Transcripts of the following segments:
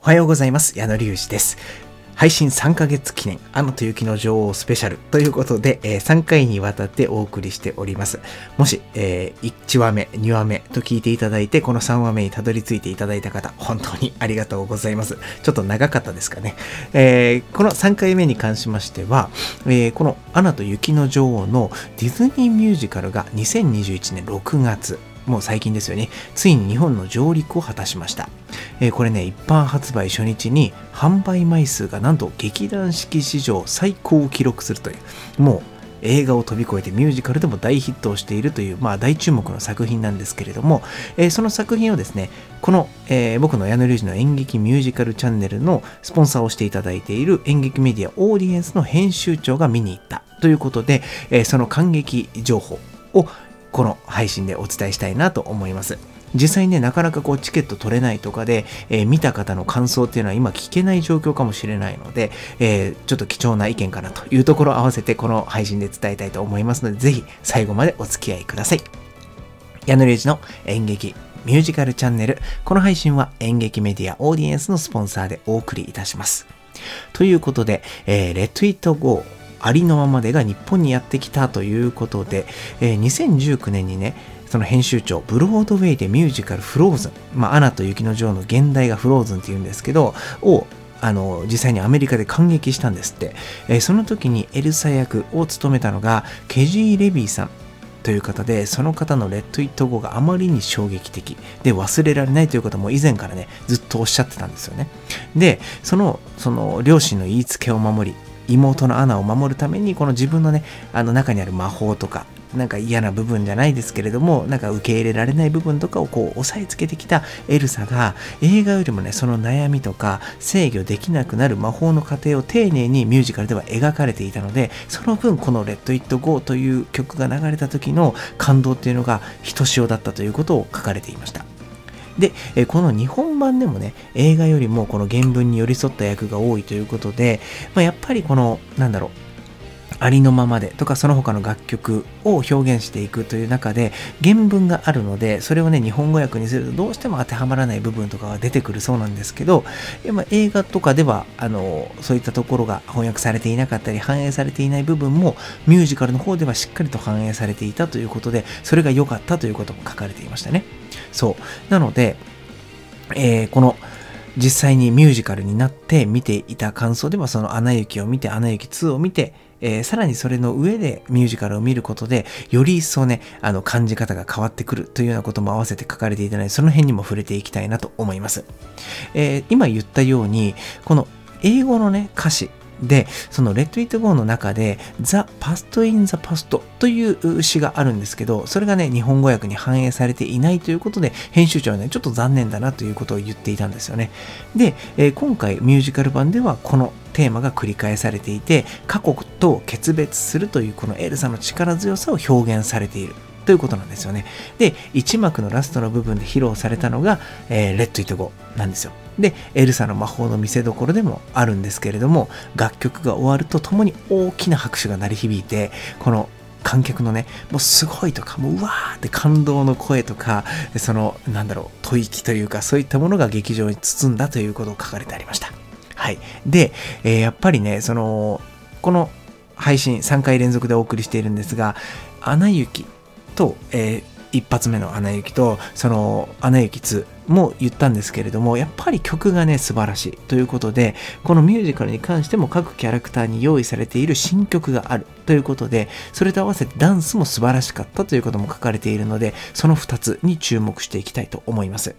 おはようございます。矢野隆二です。配信3ヶ月記念、アナと雪の女王スペシャルということで、えー3回にわたってお送りしております。もし、えー1話目、2話目と聞いていただいて、この3話目にたどり着いていただいた方、本当にありがとうございます。ちょっと長かったですかね。えーこの3回目に関しましては、えこのアナと雪の女王のディズニーミュージカルが2021年6月、もう最近ですよね。ついに日本の上陸を果たしました。えーこれね、一般発売初日に販売枚数がなんと劇団四季史上最高を記録するという、もう映画を飛び越えてミュージカルでも大ヒットをしているという、まあ大注目の作品なんですけれども、えーその作品をですね、この、えー僕の矢野隆二の演劇ミュージカルチャンネルのスポンサーをしていただいている演劇メディアオーディエンスの編集長が見に行ったということで、えーその感激情報をこの配信でお伝えしたいなと思います。実際にね、なかなかこうチケット取れないとかで、えー見た方の感想っていうのは今聞けない状況かもしれないので、えーちょっと貴重な意見かなというところを合わせてこの配信で伝えたいと思いますので、ぜひ最後までお付き合いください。矢野隆二の演劇ミュージカルチャンネル。この配信は演劇メディアオーディエンスのスポンサーでお送りいたします。ということで、えー、Let It Go ありのままでが日本にやってきたということで、えー2019年にね、その編集長、ブロードウェイでミュージカルフローズン、まあ、アナと雪の女王の現代がフローズンって言うんですけど、をあの実際にアメリカで感激したんですって、えーその時にエルサ役を務めたのがケジー・レビーさんという方でその方のレッド・イット・ゴーがあまりに衝撃的。で忘れられないということも以前からねずっとおっしゃってたんですよね。でそのその両親の言いつけを守り妹のアナを守るためにこの自分のねあの中にある魔法とかなんか嫌な部分じゃないですけれどもなんか受け入れられない部分とかをこう押さえつけてきたエルサが映画よりもねその悩みとか制御できなくなる魔法の過程を丁寧にミュージカルでは描かれていたのでその分この「レッド・イット・ゴー」という曲が流れた時の感動っていうのがひとしおだったということを書かれていました。で、えこの日本版でもね、映画よりもこの原文に寄り添った役が多いということで、まあ、やっぱりこの、なんだろう、ありのままでとかその他の楽曲を表現していくという中で原文があるのでそれをね日本語訳にするとどうしても当てはまらない部分とかが出てくるそうなんですけどやっぱ映画とかではあのそういったところが翻訳されていなかったり反映されていない部分もミュージカルの方ではしっかりと反映されていたということでそれが良かったということも書かれていましたね。そう。なので、えーこの実際にミュージカルになって見ていた感想ではその「アナ雪」を見て「アナ雪2」を見て、えーさらにそれの上でミュージカルを見ることでより一層ねあの感じ方が変わってくるというようなことも合わせて書かれていたのでその辺にも触れていきたいなと思います、えー今言ったようにこの英語のね歌詞で、その Let It Go の中で The Past in the Past という詩があるんですけど、それがね、日本語訳に反映されていないということで、編集長はね、ちょっと残念だなということを言っていたんですよね。で、えー今回ミュージカル版ではこのテーマが繰り返されていて、過去と決別するというこのエルサの力強さを表現されている。ということなんですよね。で、1幕のラストの部分で披露されたのが、えー、レッド・イット・ゴなんですよ。で、エルサの魔法の見せ所でもあるんですけれども、楽曲が終わるとともに大きな拍手が鳴り響いて、この観客のね、もうすごいとか、もううわーって感動の声とか、その、なんだろう、吐息というか、そういったものが劇場に包んだということを書かれてありました。はい。で、えーやっぱりね、その、この配信3回連続でお送りしているんですが、アナ雪と、えー一発目のアナ雪とそのアナ雪2も言ったんですけれどもやっぱり曲がね素晴らしい。ということでこのミュージカルに関しても各キャラクターに用意されている新曲がある。ということでそれと合わせてダンスも素晴らしかった。ということも書かれているのでその2つに注目していきたいと思います、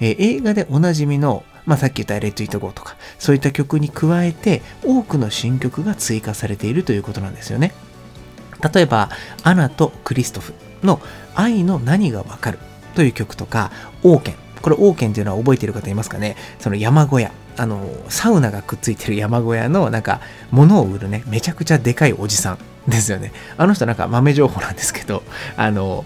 えー映画でおなじみのまあ、さっき言った「レッド・イット・ゴー」とかそういった曲に加えて多くの新曲が追加されているということなんですよね。例えば「アナとクリストフ」の「愛の何がわかる」という曲とか「オーケン」これオーケンっていうのは覚えている方いますかね？その山小屋。あのサウナがくっついてる山小屋のなんか物を売るねめちゃくちゃでかいおじさん ですよね。あの人なんか豆情報なんですけどあの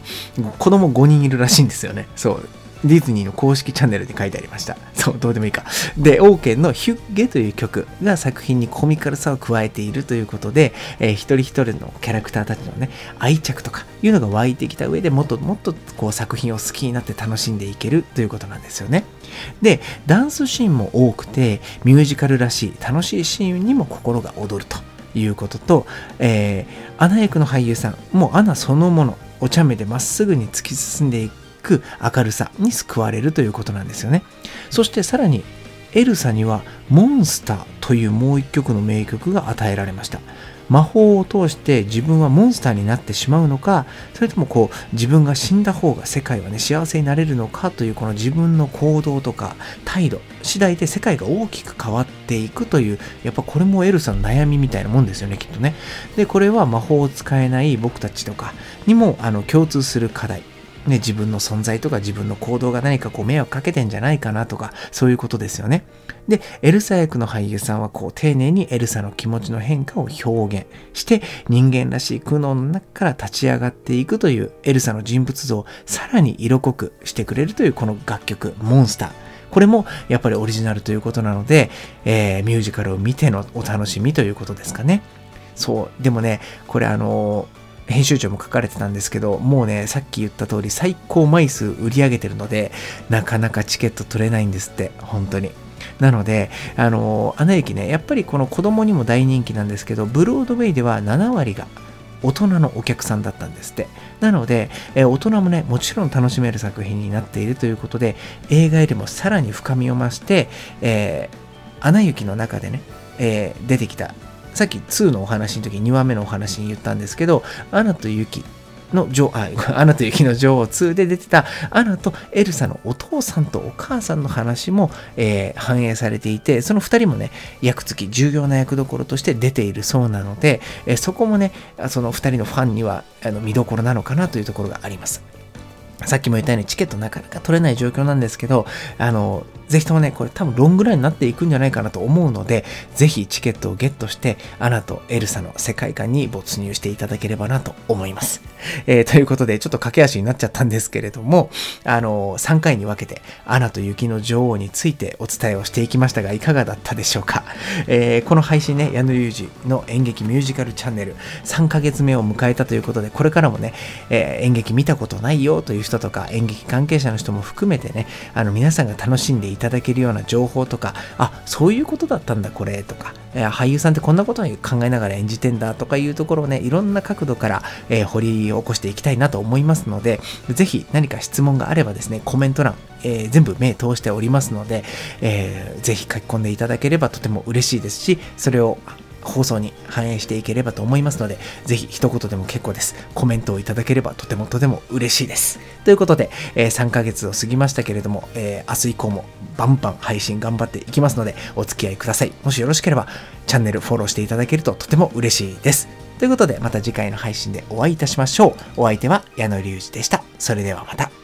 子供5人いるらしいんですよね。そう。ディズニーの公式チャンネルに書いてありました。そう、どうでもいいか。で、オーケーのヒュッゲという曲が作品にコミカルさを加えているということで、えー、一人一人のキャラクターたちのね、愛着とかいうのが湧いてきた上でもっともっとこう作品を好きになって楽しんでいけるということなんですよね。で、ダンスシーンも多くて、ミュージカルらしい楽しいシーンにも心が躍るということと、えー、アナ役の俳優さん、もうアナそのもの、お茶目でまっすぐに突き進んでいくく明るさに救われるということなんですよね。そしてさらにエルサにはモンスターというもう一曲の名曲が与えられました。魔法を通して自分はモンスターになってしまうのかそれともこう自分が死んだ方が世界はね幸せになれるのかというこの自分の行動とか態度次第で世界が大きく変わっていくというやっぱこれもエルサの悩みみたいなもんですよねきっとねでこれは魔法を使えない僕たちとかにもあの共通する課題ね、自分の存在とか自分の行動が何かこう迷惑かけてんじゃないかなとか、そういうことですよね。で、エルサ役の俳優さんはこう丁寧にエルサの気持ちの変化を表現して人間らしい苦悩の中から立ち上がっていくというエルサの人物像をさらに色濃くしてくれるというこの楽曲、モンスター。これもやっぱりオリジナルということなので、えー、ミュージカルを見てのお楽しみということですかね。そう。でもね、これあのー編集長も書かれてたんですけど、もうね、さっき言った通り最高枚数売り上げてるので、なかなかチケット取れないんですって、本当に。なので、あの、アナ雪ね、やっぱりこの子供にも大人気なんですけど、ブロードウェイでは7割が大人のお客さんだったんですって。なので、え大人もね、もちろん楽しめる作品になっているということで、映画よりもさらに深みを増して、えー、アナ雪の中でね、えー、出てきたさっき2のお話の時2話目のお話に言ったんですけど、アナとユキの女あ、アナと雪の女王2で出てたアナとエルサのお父さんとお母さんの話も、えー、反映されていて、その2人もね、役付き重要な役どころとして出ているそうなので、えー、そこもね、その2人のファンにはあの見どころなのかなというところがあります。さっきも言ったようにチケットなかなか取れない状況なんですけど、あの、ぜひともね、これ多分ロングランになっていくんじゃないかなと思うので、ぜひチケットをゲットして、アナとエルサの世界観に没入していただければなと思います。えー、ということで、ちょっと駆け足になっちゃったんですけれども、あの、3回に分けて、アナと雪の女王についてお伝えをしていきましたが、いかがだったでしょうか。えー、この配信ね、矢野裕二の演劇ミュージカルチャンネル、3ヶ月目を迎えたということで、これからもね、え、演劇見たことないよという人とか、演劇関係者の人も含めてね、あの、皆さんが楽しんでいたただけるような情報とか、あ、そういうことだったんだ、これ、とか、え俳優さんってこんなことを考えながら演じてんだとかいうところをね、いろんな角度から、えー、掘り起こしていきたいなと思いますので、ぜひ何か質問があればですね、コメント欄、えー、全部目通しておりますので、えー、ぜひ書き込んでいただければとても嬉しいですし、それを放送に反映していければと思いますので、ぜひ一言でも結構です。コメントをいただければとてもとても嬉しいです。ということで、えー、3ヶ月を過ぎましたけれども、えー、明日以降もバンバン配信頑張っていきますので、お付き合いください。もしよろしければ、チャンネルフォローしていただけるととても嬉しいです。ということで、また次回の配信でお会いいたしましょう。お相手は矢野隆二でした。それではまた。